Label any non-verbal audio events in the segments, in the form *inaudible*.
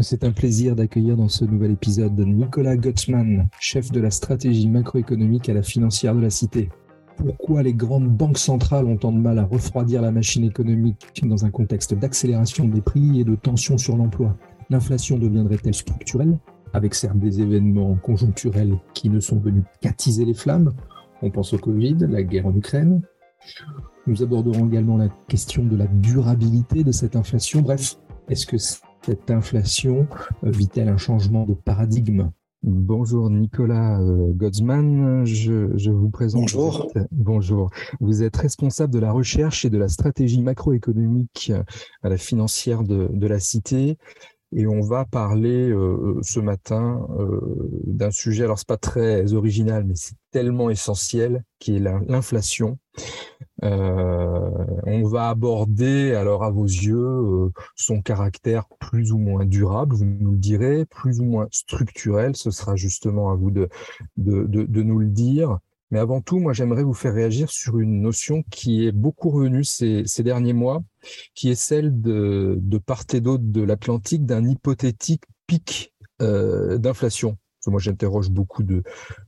C'est un plaisir d'accueillir dans ce nouvel épisode Nicolas Guttsman, chef de la stratégie macroéconomique à la financière de la Cité. Pourquoi les grandes banques centrales ont tant de mal à refroidir la machine économique dans un contexte d'accélération des prix et de tension sur l'emploi? L'inflation deviendrait-elle structurelle, avec certes des événements conjoncturels qui ne sont venus qu'attiser les flammes On pense au Covid, la guerre en Ukraine. Nous aborderons également la question de la durabilité de cette inflation. Bref, est-ce que cette inflation euh, vit-elle un changement de paradigme? Bonjour Nicolas euh, Godsman, je, vous présente. Bonjour. bonjour. Vous êtes responsable de la recherche et de la stratégie macroéconomique à la financière de, de la Cité. Et on va parler euh, ce matin d'un sujet, alors c'est pas très original, mais c'est tellement essentiel, qui est l'inflation. Euh, on va aborder, alors à vos yeux, euh, son caractère plus ou moins durable, vous nous le direz, plus ou moins structurel, ce sera justement à vous de, de, nous le dire. Mais avant tout, moi, j'aimerais vous faire réagir sur une notion qui est beaucoup revenue ces, derniers mois, qui est celle de, part et d'autre de l'Atlantique d'un hypothétique pic euh, d'inflation moi j'interroge beaucoup de,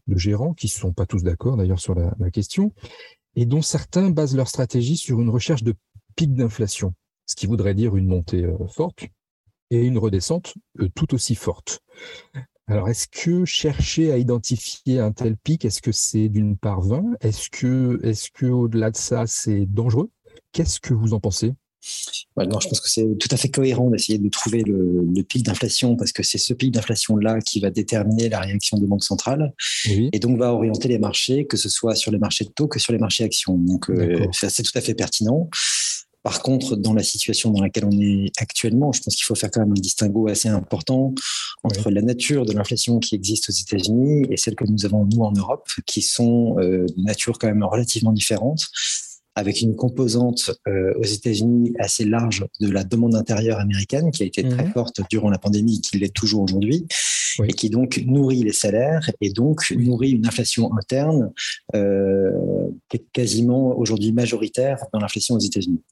gérants qui ne sont pas tous d'accord d'ailleurs sur la, question, et dont certains basent leur stratégie sur une recherche de pic d'inflation, ce qui voudrait dire une montée euh, forte et une redescente euh, tout aussi forte. Alors, est-ce que chercher à identifier un tel pic, est-ce que c'est d'une part vain? Est-ce que, est-ce que au-delà de ça, c'est dangereux? Qu'est-ce que vous en pensez? Non, je pense que c'est tout à fait cohérent d'essayer de trouver le, pic d'inflation parce que c'est ce pic d'inflation-là qui va déterminer la réaction des banques centrales. Et donc va orienter les marchés, que ce soit sur les marchés de taux que sur les marchés actions. Donc, euh, c'est tout à fait pertinent. Par contre, dans la situation dans laquelle on est actuellement, je pense qu'il faut faire quand même un distinguo assez important entre la nature de l'inflation qui existe aux États-Unis et celle que nous avons nous en Europe, qui sont euh, de nature quand même relativement différentes avec une composante euh, aux États-Unis assez large de la demande intérieure américaine qui a été très mhm. forte durant la pandémie et qui l'est toujours aujourd'hui et qui donc nourrit les salaires et donc nourrit une inflation interne euh, qui est quasiment aujourd'hui majoritaire dans l'inflation aux États-Unis.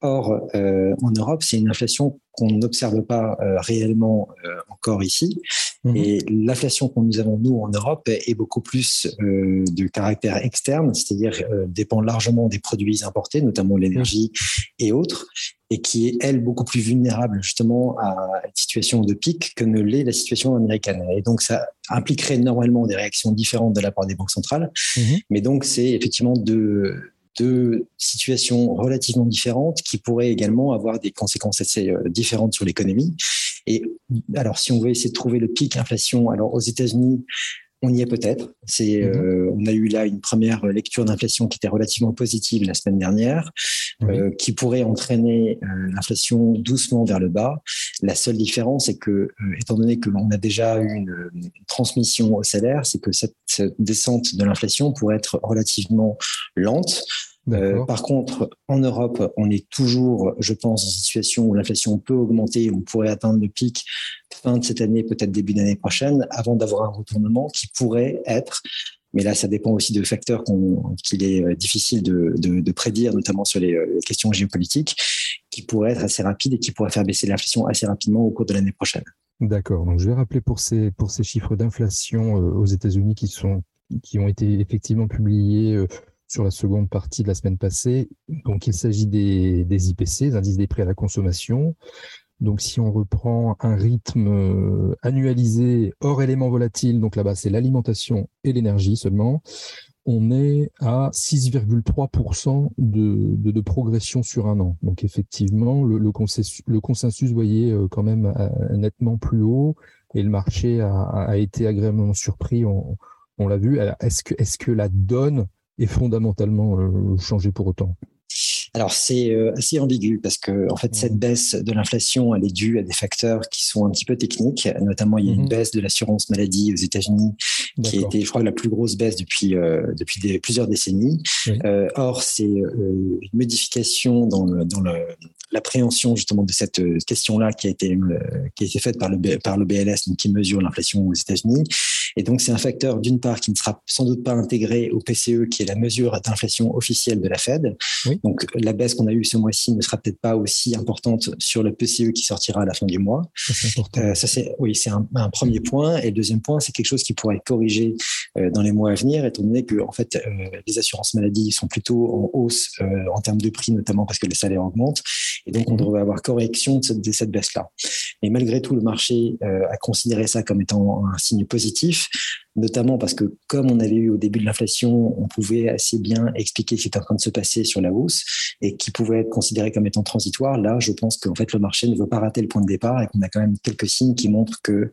Or, euh, en Europe, c'est une inflation qu'on n'observe pas euh, réellement euh, encore ici. Mhm. Et l'inflation que nous avons, nous, en Europe, est, beaucoup plus de caractère externe, c'est-à-dire dépend largement des produits importés, notamment l'énergie et autres, et qui est, elle, beaucoup plus vulnérable justement à une situation de pic que ne l'est la situation américaine. Et donc, ça impliquerait normalement des réactions différentes de la part des banques centrales. Mhm. Mais donc, c'est effectivement de deux situations relativement différentes qui pourraient également avoir des conséquences assez euh, différentes sur l'économie. Et alors, si on veut essayer de trouver le pic inflation, alors aux États-Unis, on y est peut-être. C'est, mhm. euh, on a eu là une première lecture d'inflation qui était relativement positive la semaine dernière, euh, qui pourrait entraîner l'inflation doucement vers le bas. La seule différence, c'est que, étant donné que l'on a déjà eu une, transmission au salaire, c'est que cette, cette descente de l'inflation pourrait être relativement lente. Euh, par contre, en Europe, on est toujours, je pense, dans une situation où l'inflation peut augmenter, on pourrait atteindre le pic fin de cette année, peut-être début d'année prochaine, avant d'avoir un retournement qui pourrait être, mais là, ça dépend aussi de facteurs qu'il est euh, difficile de, prédire, notamment sur les, euh, les, questions géopolitiques, qui pourraient être assez rapides et qui pourraient faire baisser l'inflation assez rapidement au cours de l'année prochaine. D'accord. Donc, je vais rappeler pour ces, pour ces chiffres d'inflation aux États-Unis qui sont qui ont été effectivement publiés sur la seconde partie de la semaine passée. Donc, il s'agit des, IPC, des indices des prix à la consommation. Donc, si on reprend un rythme euh, annualisé hors éléments volatiles, donc là-bas, c'est l'alimentation et l'énergie seulement, on est à 6,3% de, progression sur un an. Donc, effectivement, le, consensus, le euh, quand même euh, nettement plus haut et le marché a, été agréablement surpris, on, l'a vu. Est-ce que, est -ce que la donne est fondamentalement euh, changé pour autant alors c'est euh, assez ambigu parce que en fait cette baisse de l'inflation elle est due à des facteurs qui sont un petit peu techniques. Notamment il y a une mmh. baisse de l'assurance maladie aux États-Unis qui a été je crois la plus grosse baisse depuis euh, depuis plusieurs décennies. or c'est une modification dans, dans l'appréhension justement de cette question-là qui a été qui a été faite par le par le BLS, donc qui mesure l'inflation aux États-Unis. Et donc c'est un facteur d'une part qui ne sera sans doute pas intégré au PCE, qui est la mesure d'inflation officielle de la Fed. Donc la baisse qu'on a eue ce mois-ci ne sera peut-être pas aussi importante sur le PCE qui sortira à la fin du mois. Ça, c'est oui, c'est un, un, premier point. Et le deuxième point, c'est quelque chose qui pourrait être corrigé dans les mois à venir, étant donné que en fait les assurances maladie sont plutôt en hausse en termes de prix, notamment parce que les salaires augmentent. Et donc, on devrait avoir correction de cette, baisse-là. Et malgré tout, le marché euh, a considéré ça comme étant un signe positif, notamment parce que comme on avait eu au début de l'inflation, on pouvait assez bien expliquer ce qui était en train de se passer sur la hausse et qui pouvait être considéré comme étant transitoire. Là, je pense qu'en fait, le marché ne veut pas rater le point de départ et qu'on a quand même quelques signes qui montrent que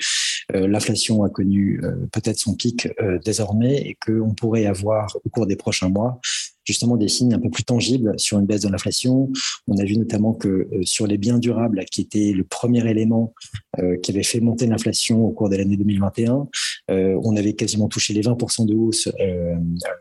euh, l'inflation a connu euh, peut-être son pic désormais et qu'on pourrait avoir au cours des prochains mois justement des signes un peu plus tangibles sur une baisse de l'inflation. On a vu notamment que euh, sur les biens durables, qui était le premier élément euh, qui avait fait monter l'inflation au cours de l'année 2021, euh, on avait quasiment touché les 20% de hausse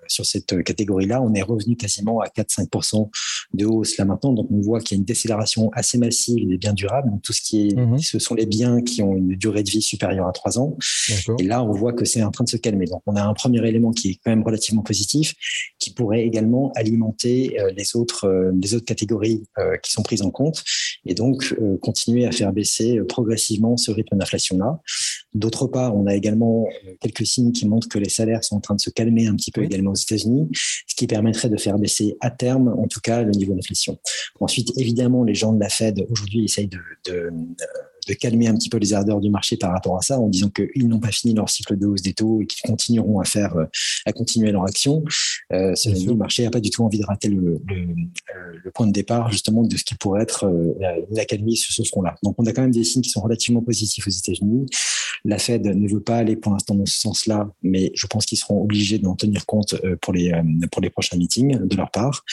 sur cette catégorie-là. On est revenu quasiment à 4-5% de hausse là maintenant. Donc on voit qu'il y a une décélération assez massive des biens durables. Donc tout ce qui est, mmh ce sont les biens qui ont une durée de vie supérieure à 3 ans. Et là, on voit que c'est en train de se calmer. Donc on a un premier élément qui est quand même relativement positif, qui pourrait également alimenter euh, les autres, euh, les autres catégories euh, qui sont prises en compte et donc continuer à faire baisser progressivement ce rythme d'inflation-là. D'autre part, on a également quelques signes qui montrent que les salaires sont en train de se calmer un petit peu également aux États-Unis, ce qui permettrait de faire baisser à terme, en tout cas, le niveau d'inflation. Ensuite, évidemment, les gens de la Fed aujourd'hui essayent de, de de calmer un petit peu les ardeurs du marché par rapport à ça en disant qu'ils n'ont pas fini leur cycle de hausse des taux et qu'ils continueront à faire, euh, à continuer leur action. Euh, le marché n'a pas du tout envie de rater le, le, euh, le, point de départ justement de ce qui pourrait être euh, une accalmie sur ce front-là. Donc on a quand même des signes qui sont relativement positifs aux États-Unis. La Fed ne veut pas aller pour l'instant dans ce sens-là, mais je pense qu'ils seront obligés d'en tenir compte pour les pour les prochains meetings de leur part.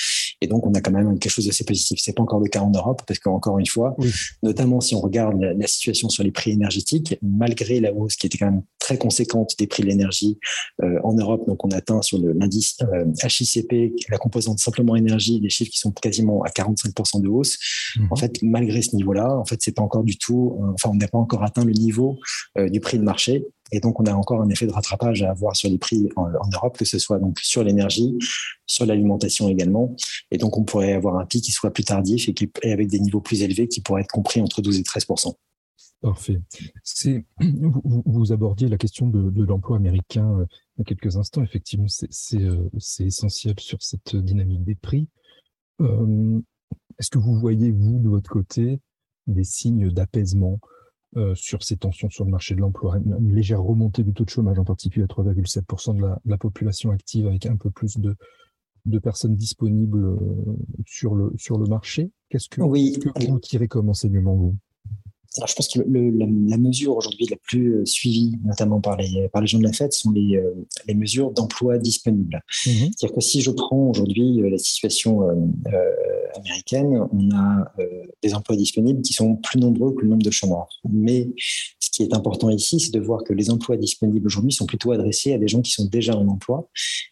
Et donc on a quand même quelque chose d'assez positif. C'est pas encore le cas en Europe parce qu'encore une fois, notamment si on regarde la situation sur les prix énergétiques, malgré la hausse qui était quand même très conséquente des prix de l'énergie euh, en Europe. Donc, on atteint sur l'indice euh, HICP, la composante simplement énergie, des chiffres qui sont quasiment à 45% de hausse. Mhm. En fait, malgré ce niveau-là, en fait, c'est pas encore du tout, euh, enfin, on n'a pas encore atteint le niveau du prix de marché. Et donc, on a encore un effet de rattrapage à avoir sur les prix en, Europe, que ce soit donc sur l'énergie, sur l'alimentation également. Et donc, on pourrait avoir un pic qui soit plus tardif et, qui, et avec des niveaux plus élevés qui pourraient être compris entre 12 et 13 Parfait. C'est, *clears throat* vous, abordiez la question de, l'emploi américain euh, il y a quelques instants. Effectivement, euh, c'est essentiel sur cette dynamique des prix. Euh, est-ce que vous voyez, vous, de votre côté, des signes d'apaisement sur ces tensions sur le marché de l'emploi? Une légère remontée du taux de chômage, en particulier à 3,7% de la, population active, avec un peu plus de, de personnes disponibles sur le, sur le marché. Qu'est-ce que, oui. que vous tirez comme enseignement, vous? Alors, je pense que le, la, la, mesure aujourd'hui la plus euh, suivie, notamment par les, par les gens de la fête, sont les, euh, les mesures d'emploi disponibles. Mhm. C'est-à-dire que si je prends aujourd'hui euh, la situation américaine, on a des emplois disponibles qui sont plus nombreux que le nombre de chômeurs. Mais ce qui est important ici, c'est de voir que les emplois disponibles aujourd'hui sont plutôt adressés à des gens qui sont déjà en emploi.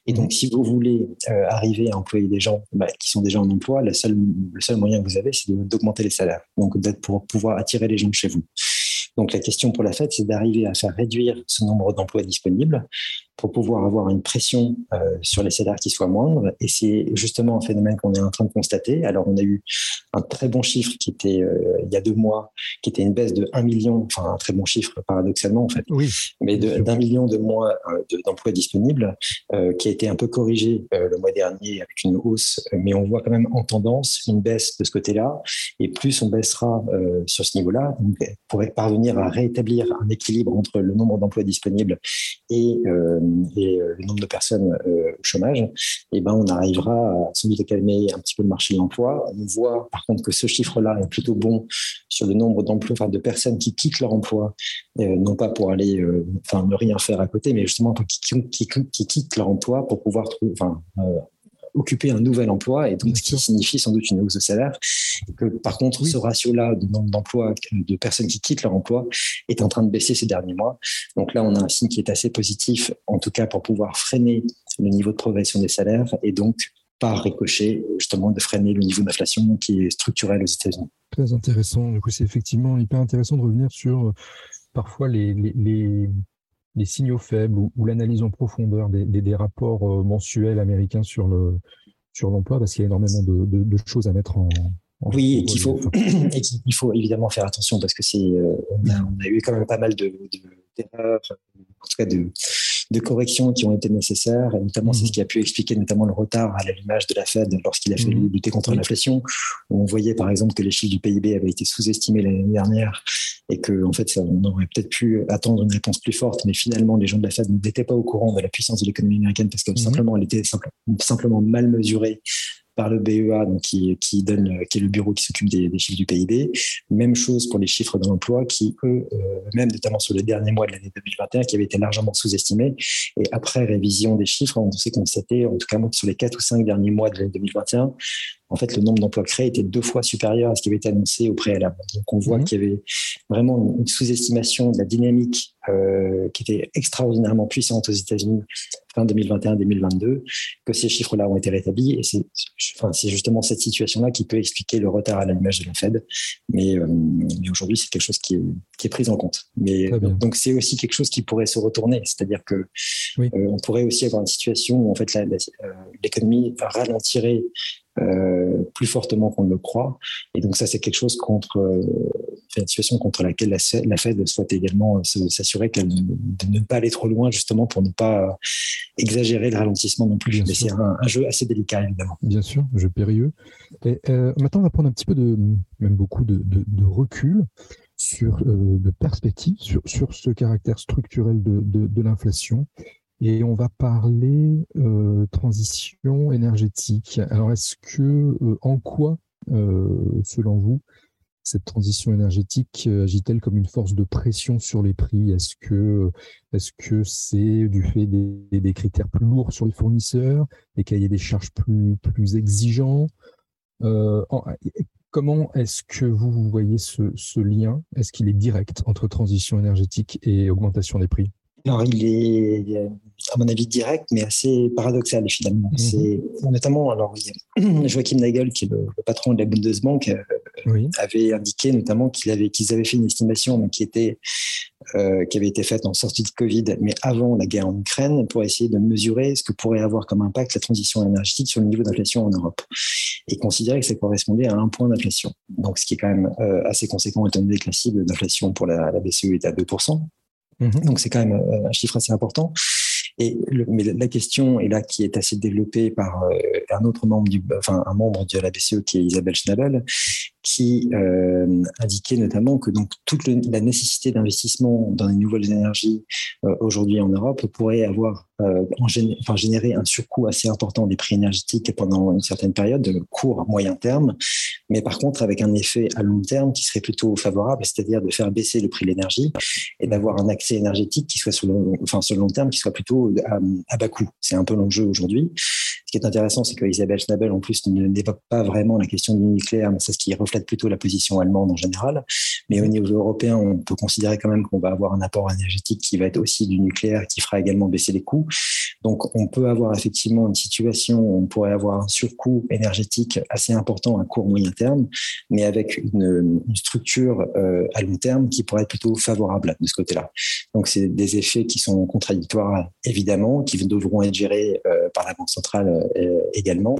Et donc, mhm. si vous voulez arriver à employer des gens bah, qui sont déjà en emploi, la seule, le seul moyen que vous avez, c'est d'augmenter les salaires. Donc, d'être pour pouvoir attirer les gens chez vous. Donc la question pour la fête, c'est d'arriver à faire réduire ce nombre d'emplois disponibles pour pouvoir avoir une pression euh, sur les salaires qui soit moindre. Et c'est justement un phénomène qu'on est en train de constater. Alors, on a eu un très bon chiffre qui était euh, il y a deux mois, qui était une baisse de 1 million, enfin un très bon chiffre paradoxalement en fait, oui, mais d'un million de moins euh, d'emplois disponibles, qui a été un peu corrigé le mois dernier avec une hausse, mais on voit quand même en tendance une baisse de ce côté-là. Et plus on baissera sur ce niveau-là, on pourrait parvenir à rétablir un équilibre entre le nombre d'emplois disponibles et et euh, le nombre de personnes euh, au chômage, eh ben on arrivera à sans doute calmer un petit peu le marché de l'emploi. On voit par contre que ce chiffre-là est plutôt bon sur le nombre d'emplois, enfin de personnes qui quittent leur emploi, euh, non pas pour aller, enfin ne rien faire à côté, mais justement qui, qui, qui, quittent leur emploi pour pouvoir trouver, occuper un nouvel emploi et donc ce qui signifie sans doute une hausse de salaire. que, par contre, ce ratio-là de nombre d'emplois, de personnes qui quittent leur emploi est en train de baisser ces derniers mois. Donc là, on a un signe qui est assez positif, en tout cas pour pouvoir freiner le niveau de progression des salaires et donc par ricochet, justement, de freiner le niveau d'inflation qui est structurel aux États-Unis. Très intéressant. Du coup, c'est effectivement hyper intéressant de revenir sur parfois les, les, les, signaux faibles ou, l'analyse en profondeur des, des, rapports mensuels américains sur le sur l'emploi parce qu'il y a énormément de, de, choses à mettre en, oui, et qu'il faut, *clears throat* et qu'il faut évidemment faire attention parce que c'est, euh, on, a, eu quand même pas mal de, en tout cas de, de corrections qui ont été nécessaires, et notamment c'est ce mhm. qui a pu expliquer notamment le retard à l'image de la Fed lorsqu'il a fallu mhm. lutter contre l'inflation. On voyait par exemple que les chiffres du PIB avaient été sous-estimés l'année dernière et que en fait ça, on aurait peut-être pu attendre une réponse plus forte, mais finalement les gens de la Fed n'étaient pas au courant de la puissance de l'économie américaine parce que mhm. simplement elle était simplement mal mesurée par le BEA, donc qui, donne, qui est le bureau qui s'occupe des, chiffres du PIB. Même chose pour les chiffres de l'emploi, qui eux, euh, même notamment sur les derniers mois de l'année 2021, qui avaient été largement sous-estimés. Et après révision des chiffres, on s'est constaté, en tout cas sur les quatre ou cinq derniers mois de l'année 2021, en fait, le nombre d'emplois créés était deux fois supérieur à ce qui avait été annoncé au préalable. Donc, on voit mhm. qu'il y avait vraiment une sous-estimation de la dynamique euh, qui était extraordinairement puissante aux États-Unis fin 2021-2022, que ces chiffres-là ont été rétablis. Et c'est enfin, justement cette situation-là qui peut expliquer le retard à l'image de la Fed. Mais, euh, mais aujourd'hui, c'est quelque chose qui est, qui est pris en compte. Mais donc, c'est aussi quelque chose qui pourrait se retourner. C'est-à-dire que euh, on pourrait aussi avoir une situation où en fait l'économie ralentirait euh, plus fortement qu'on ne le croit. Et donc ça, c'est quelque chose contre euh, une situation contre laquelle la, la Fed souhaite également s'assurer qu'elle de ne pas aller trop loin, justement pour ne pas exagérer le ralentissement non plus. Mais c'est un, jeu assez délicat, évidemment. Bien sûr, un jeu périlleux. Et, euh, maintenant, on va prendre un petit peu de, même beaucoup de, de, recul sur de perspective sur, sur ce caractère structurel de, de l'inflation et on va parler euh, transition énergétique. Alors, est-ce que, euh, en quoi, euh, selon vous, cette transition énergétique agit-elle comme une force de pression sur les prix? Est-ce que est-ce c'est du fait des, critères plus lourds sur les fournisseurs, des cahiers des charges plus plus exigeants? Comment est-ce que vous, vous voyez ce, ce lien? Est-ce qu'il est direct entre transition énergétique et augmentation des prix? Alors, il est, à mon avis, direct, mais assez paradoxal, finalement. Mhm. C'est notamment, alors, *clears throat* Joachim Nagel, qui est le, patron de la Bundesbank, euh, avait indiqué notamment qu'ils avaient, avaient fait une estimation qui, était, euh, qui avait été faite en sortie de Covid, mais avant la guerre en Ukraine, pour essayer de mesurer ce que pourrait avoir comme impact la transition énergétique sur le niveau d'inflation en Europe. Et considérer que ça correspondait à un point d'inflation. Donc, ce qui est quand même euh, assez conséquent étant donné que la cible d'inflation pour la, la BCE est à 2%. Mhm. Donc c'est quand même euh, un chiffre assez important. Et mais la question est là qui est assez développée par euh, un autre membre du, enfin un membre de la BCE qui est Isabelle Schnabel, qui euh, indiquait notamment que donc toute la nécessité d'investissement dans les nouvelles énergies euh, aujourd'hui en Europe pourrait avoir euh, en enfin, générer un surcoût assez important des prix énergétiques pendant une certaine période, de court moyen terme, mais par contre avec un effet à long terme qui serait plutôt favorable, c'est-à-dire de faire baisser le prix de l'énergie et d'avoir un accès énergétique qui soit sur le, enfin, sur le long terme qui soit plutôt à bas coût. C'est un peu l'enjeu aujourd'hui. Ce qui est intéressant, c'est que Isabelle Schnabel, en plus, ne n'évoque pas vraiment la question du nucléaire, mais c'est ce qui reflète plutôt la position allemande en général. Mais au niveau européen, on peut considérer quand même qu'on va avoir un apport énergétique qui va être aussi du nucléaire, qui fera également baisser les coûts. Donc, on peut avoir effectivement une situation où on pourrait avoir un surcoût énergétique assez important à court moyen terme, mais avec une, structure euh, à long terme qui pourrait être plutôt favorable de ce côté-là. Donc, c'est des effets qui sont contradictoires, évidemment, qui devront être gérés euh, par la Banque centrale également.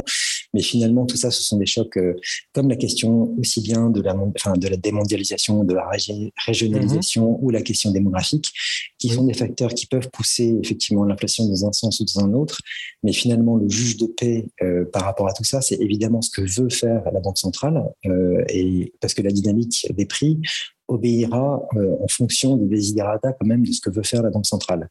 Mais finalement, tout ça, ce sont des chocs euh, comme la question aussi bien de la, enfin, de la démondialisation, de la régionalisation mhm. ou la question démographique, qui sont des facteurs qui peuvent pousser effectivement l'inflation dans un sens ou dans un autre. Mais finalement, le juge de paix euh, par rapport à tout ça, c'est évidemment ce que veut faire la Banque centrale, et parce que la dynamique des prix obéira euh, en fonction des desiderata quand même de ce que veut faire la Banque centrale.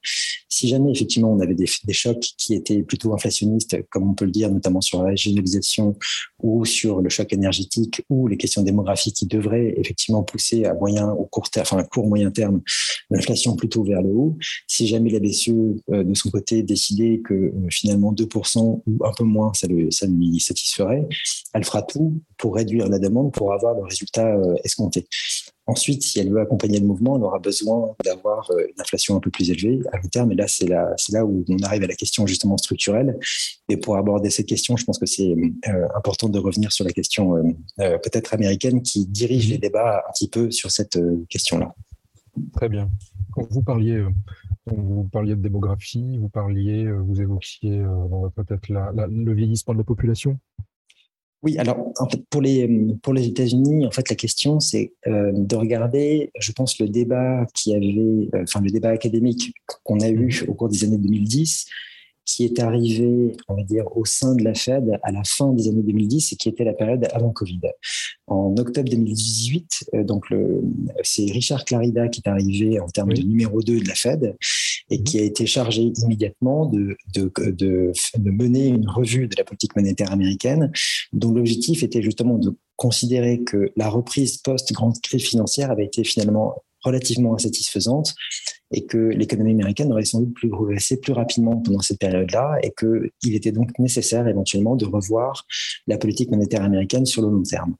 Si jamais effectivement on avait des, des, chocs qui étaient plutôt inflationnistes, comme on peut le dire, notamment sur la régionalisation ou sur le choc énergétique ou les questions démographiques qui devraient effectivement pousser à moyen ou court terme, enfin à court moyen terme, l'inflation plutôt vers vers le haut. Si jamais la BCE, de son côté, décidait que finalement 2% ou un peu moins, ça, le, ça lui satisferait, elle fera tout pour réduire la demande pour avoir le résultat escompté. Ensuite, si elle veut accompagner le mouvement, elle aura besoin d'avoir euh, une inflation un peu plus élevée à long terme. Et là, c'est là, là où on arrive à la question justement structurelle. Et pour aborder cette question, je pense que c'est euh, important de revenir sur la question euh, peut-être américaine qui dirige mhm. les débats un petit peu sur cette question-là. Très bien. Vous parliez, vous parliez de démographie, vous parliez, vous évoquiez peut-être le vieillissement de la population? Oui, alors en fait, pour les États-Unis, en fait, la question c'est euh, de regarder, je pense, le débat qui avait, euh, enfin le débat académique qu'on a eu au cours des années 2010 qui est arrivé, on va dire, au sein de la Fed à la fin des années 2010 et qui était la période avant Covid. En octobre 2018, euh, donc c'est Richard Clarida qui est arrivé en termes de numéro 2 de la Fed et mhm. qui a été chargé immédiatement de, de, de, de mener une revue de la politique monétaire américaine dont l'objectif était justement de considérer que la reprise post-grande crise financière avait été finalement relativement insatisfaisante et que l'économie américaine aurait sans doute plus progressé plus rapidement pendant cette période-là et qu'il était donc nécessaire éventuellement de revoir la politique monétaire américaine sur le long terme.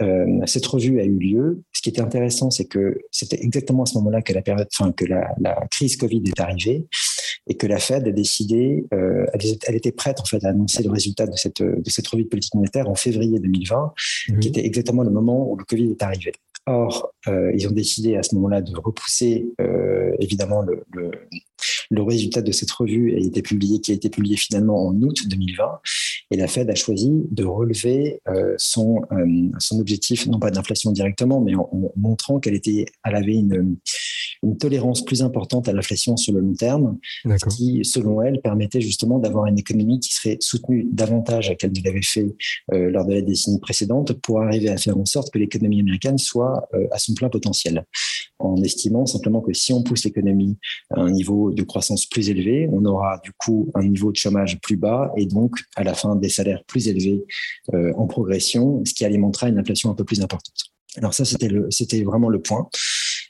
Euh, cette revue a eu lieu. Ce qui était intéressant, c'est que c'était exactement à ce moment-là que la période, enfin que la, la, crise Covid est arrivée et que la Fed a décidé, euh, elle, était prête en fait à annoncer le résultat de cette de cette revue de politique monétaire en février 2020, qui était exactement le moment où le Covid est arrivé. Or, euh, ils ont décidé à ce moment-là de repousser euh, évidemment le, le, le, résultat de cette revue a été publié, qui a été publié finalement en août 2020. Et la Fed a choisi de relever euh, son, euh, son objectif, non pas d'inflation directement, mais en, en montrant qu'elle était, elle avait une, une tolérance plus importante à l'inflation sur le long terme, ce qui, selon elle, permettait justement d'avoir une économie qui serait soutenue davantage qu'elle ne l'avait fait euh, lors de la décennie précédente pour arriver à faire en sorte que l'économie américaine soit à son plein potentiel, en estimant simplement que si on pousse l'économie à un niveau de croissance plus élevé, on aura du coup un niveau de chômage plus bas et donc à la fin des salaires plus élevés euh, en progression, ce qui alimentera une inflation un peu plus importante. Alors ça, c'était vraiment le point.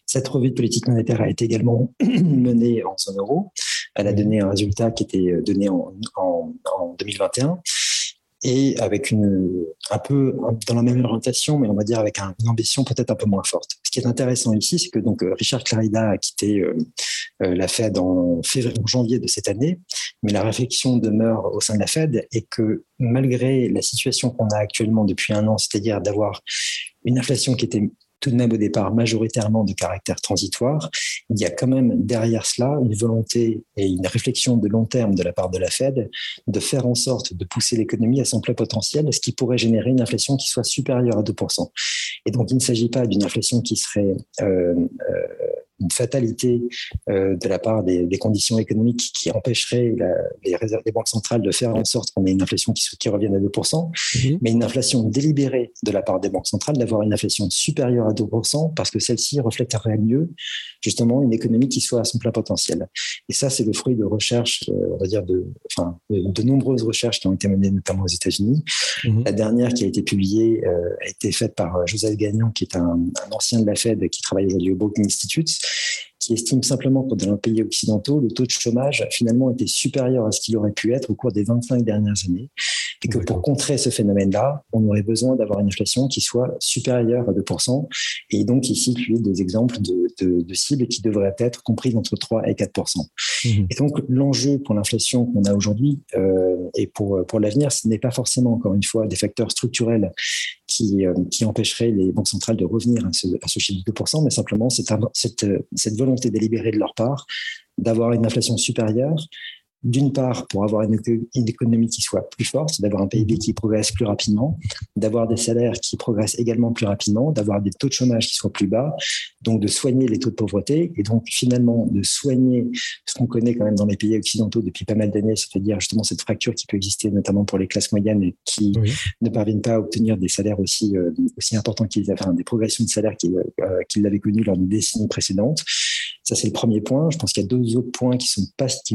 Cette revue de politique monétaire a été également *clears throat* menée en zone euro. Elle a donné un résultat qui était euh, donné en, 2021 et avec une un peu dans la même orientation, mais on va dire avec une ambition peut-être un peu moins forte. Ce qui est intéressant ici, c'est que donc euh, Richard Clarida a quitté euh, la Fed en, février, en janvier de cette année, mais la réflexion demeure au sein de la Fed et que malgré la situation qu'on a actuellement depuis un an, c'est-à-dire d'avoir une inflation qui était tout de même au départ majoritairement de caractère transitoire, il y a quand même derrière cela une volonté et une réflexion de long terme de la part de la Fed de faire en sorte de pousser l'économie à son plein potentiel, ce qui pourrait générer une inflation qui soit supérieure à 2%. Et donc il ne s'agit pas d'une inflation qui serait euh, euh, une fatalité euh, de la part des, des, conditions économiques qui empêcheraient la, les, réserves, des banques centrales de faire en sorte qu'on ait une inflation qui, qui revienne à 2%, mhm. mais une inflation délibérée de la part des banques centrales d'avoir une inflation supérieure à 2% parce que celle-ci reflèterait mieux justement une économie qui soit à son plein potentiel. Et ça, c'est le fruit de recherches, euh, on va dire, de, enfin, de, nombreuses recherches qui ont été menées notamment aux États-Unis. Mhm. La dernière qui a été publiée euh, a été faite par Joseph Gagnon, qui est un, un ancien de la Fed qui travaille aujourd'hui au Brookings Institute qui estime simplement que dans les pays occidentaux, le taux de chômage finalement était supérieur à ce qu'il aurait pu être au cours des 25 dernières années. Et que pour contrer ce phénomène-là, on aurait besoin d'avoir une inflation qui soit supérieure à 2%. Et donc ici, tu des exemples de, de, cibles qui devraient être comprises entre 3 et 4%. Mmh. Et donc l'enjeu pour l'inflation qu'on a aujourd'hui euh, et pour, pour l'avenir, ce n'est pas forcément, encore une fois, des facteurs structurels qui, euh, qui empêcherait les banques centrales de revenir à ce, chiffre de 2%, mais simplement cette volonté délibérée de leur part d'avoir une inflation supérieure d'une part pour avoir une, économie qui soit plus forte, d'avoir un PIB qui progresse plus rapidement, d'avoir des salaires qui progressent également plus rapidement, d'avoir des taux de chômage qui soient plus bas, donc de soigner les taux de pauvreté et donc finalement de soigner ce qu'on connaît quand même dans les pays occidentaux depuis pas mal d'années, c'est-à-dire justement cette fracture qui peut exister notamment pour les classes moyennes et qui ne parviennent pas à obtenir des salaires aussi, euh, aussi importants qu'ils avaient, enfin, des progressions de salaires qu'ils euh, qu'ils avaient connues lors des décennies précédentes Ça, c'est le premier point. Je pense qu'il y a deux autres points qui,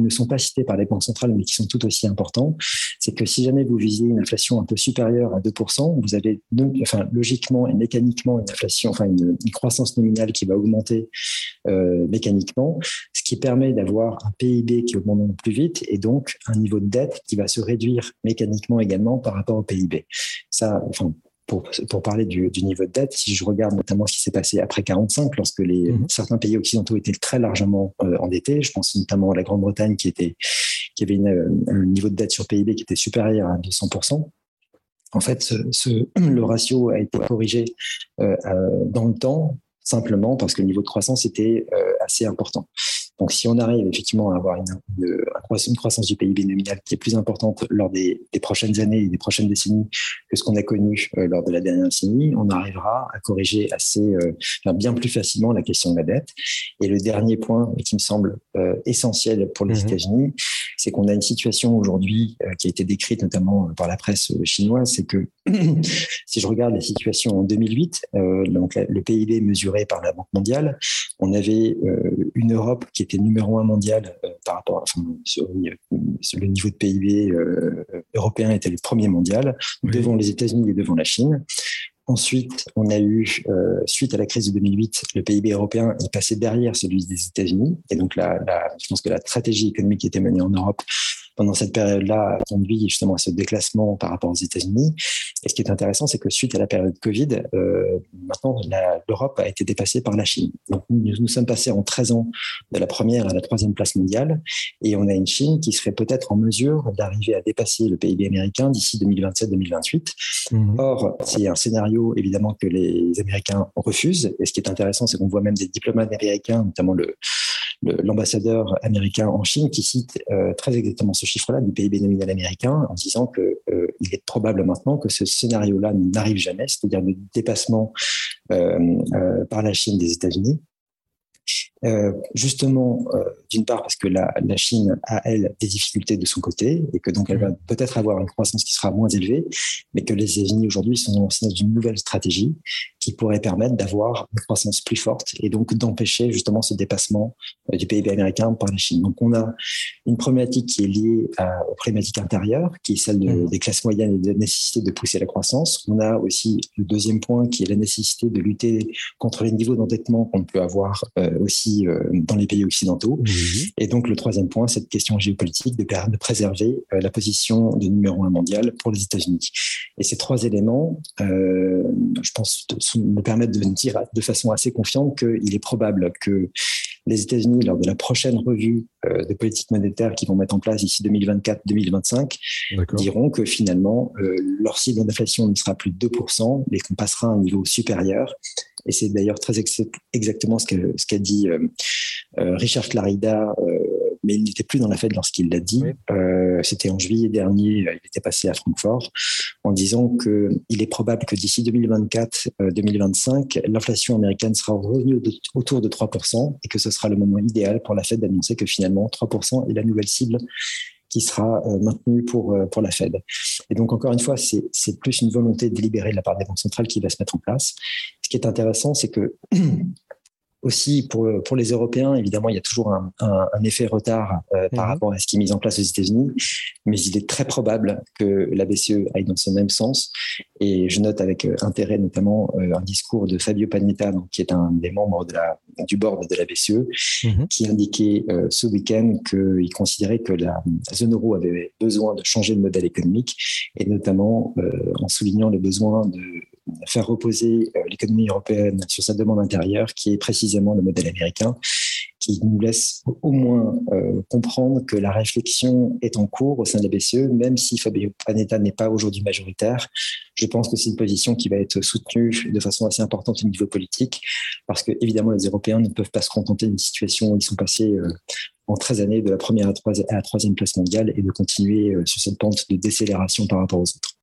ne sont pas cités par les banques centrales, mais qui sont tout aussi importants. C'est que si jamais vous visez une inflation un peu supérieure à 2%, vous avez enfin, logiquement et mécaniquement une inflation, enfin une, croissance nominale qui va augmenter euh, mécaniquement, ce qui permet d'avoir un PIB qui augmente plus vite et donc un niveau de dette qui va se réduire mécaniquement également par rapport au PIB. Ça, enfin, pour, pour, parler du, du, niveau de dette, si je regarde notamment ce qui s'est passé après 45, lorsque les, mhm. certains pays occidentaux étaient très largement euh, endettés, je pense notamment à la Grande-Bretagne qui était qui avait une, un niveau de dette sur PIB qui était supérieur à 200%. En fait, ce, ce, *clears throat* le ratio a été corrigé euh, euh, dans le temps simplement parce que le niveau de croissance était euh, assez important. Donc, si on arrive effectivement à avoir une, une, croissance du PIB nominal qui est plus importante lors des, des prochaines années et des prochaines décennies que ce qu'on a connu euh, lors de la dernière décennie, on arrivera à corriger assez, euh, bien plus facilement la question de la dette. Et le dernier point qui me semble euh, essentiel pour les mmh États-Unis, c'est qu'on a une situation aujourd'hui qui a été décrite notamment par la presse chinoise, c'est que *clears throat* si je regarde la situation en 2008, donc le PIB mesuré par la Banque mondiale, on avait une Europe qui était numéro un mondial euh, par rapport à, enfin, sur, le niveau de PIB euh, européen était le premier mondial, devant les États-Unis et devant la Chine. Ensuite, on a eu, euh, suite à la crise de 2008, le PIB européen est passé derrière celui des États-Unis. Et donc, la, la, je pense que la stratégie économique qui était menée en Europe pendant cette période-là a conduit justement à ce déclassement par rapport aux États-Unis. Et ce qui est intéressant, c'est que suite à la période Covid, euh, maintenant l'Europe a été dépassée par la Chine. Donc nous, nous, sommes passés en 13 ans de la première à la troisième place mondiale, et on a une Chine qui serait peut-être en mesure d'arriver à dépasser le PIB américain d'ici 2027-2028. Mmh. Or, c'est un scénario évidemment que les Américains refusent. Et ce qui est intéressant, c'est qu'on voit même des diplomates américains, notamment l'ambassadeur américain en Chine qui cite euh, très exactement ce chiffre-là du PIB nominal américain en disant que euh, il est probable maintenant que ce scénario-là n'arrive jamais, c'est-à-dire le dépassement euh, par la Chine des États-Unis. Euh, justement, euh, d'une part parce que la, la, Chine a, elle, des difficultés de son côté et que donc elle va peut-être avoir une croissance qui sera moins élevée, mais que les États-Unis aujourd'hui sont dans une nouvelle stratégie qui pourrait permettre d'avoir une croissance plus forte et donc d'empêcher justement ce dépassement euh, du PIB américain par la Chine. Donc on a une problématique qui est liée à, aux problématiques intérieures, qui est celle de, des classes moyennes et de la nécessité de pousser la croissance. On a aussi le deuxième point qui est la nécessité de lutter contre les niveaux d'endettement qu'on peut avoir aussi euh, dans les pays occidentaux. Et donc le troisième point, cette question géopolitique de, de préserver euh, la position de numéro un mondial pour les États-Unis. Et ces trois éléments, euh, je pense, me permettent de dire de façon assez confiante qu'il est probable que les États-Unis, lors de la prochaine revue de politique monétaire qu'ils vont mettre en place d'ici 2024-2025, diront que finalement, leur cible d'inflation ne sera plus de 2%, mais qu'on passera à un niveau supérieur et c'est d'ailleurs très exactement ce qu'a ce dit euh, euh, Richard Clarida, euh, mais il n'était plus dans la fête lorsqu'il l'a dit. C'était en juillet dernier, il était passé à Francfort, en disant qu'il est probable que d'ici 2024-2025, l'inflation américaine sera revenue autour de 3% et que ce sera le moment idéal pour la Fed d'annoncer que finalement 3% est la nouvelle cible qui sera maintenu pour, pour la Fed. Et donc, encore une fois, c'est plus une volonté délibérée de la part des banques centrales qui va se mettre en place. Ce qui est intéressant, c'est que *clears throat* aussi pour, pour les Européens, évidemment, il y a toujours un, un, un effet retard euh, par mhm. rapport à ce qui est mis en place aux États-Unis, mais il est très probable que la BCE aille dans ce même sens. Et je note avec euh, intérêt notamment euh, un discours de Fabio Panetta, donc, qui est un des membres de la, du board de la BCE, mhm. qui indiquait ce week-end qu'il considérait que la zone euro avait besoin de changer de modèle économique, et notamment en soulignant le besoin de faire reposer euh, l'économie européenne sur sa demande intérieure, qui est précisément le modèle américain, qui nous laisse au moins euh, comprendre que la réflexion est en cours au sein de la BCE, même si Fabio Panetta n'est pas aujourd'hui majoritaire. Je pense que c'est une position qui va être soutenue de façon assez importante au niveau politique, parce que évidemment les Européens ne peuvent pas se contenter d'une situation où ils sont passés euh, en 13 années de la première à la troisième place mondiale et de continuer sur cette pente de décélération par rapport aux autres.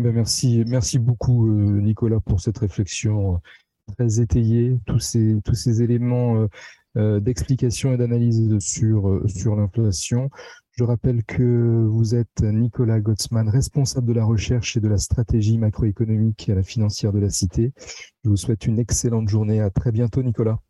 Ben, merci, beaucoup euh, Nicolas pour cette réflexion euh, très étayée, tous ces, tous ces éléments euh, d'explication et d'analyse sur, sur l'inflation. Je rappelle que vous êtes Nicolas Gottsman, responsable de la recherche et de la stratégie macroéconomique à la financière de la Cité. Je vous souhaite une excellente journée. À très bientôt Nicolas.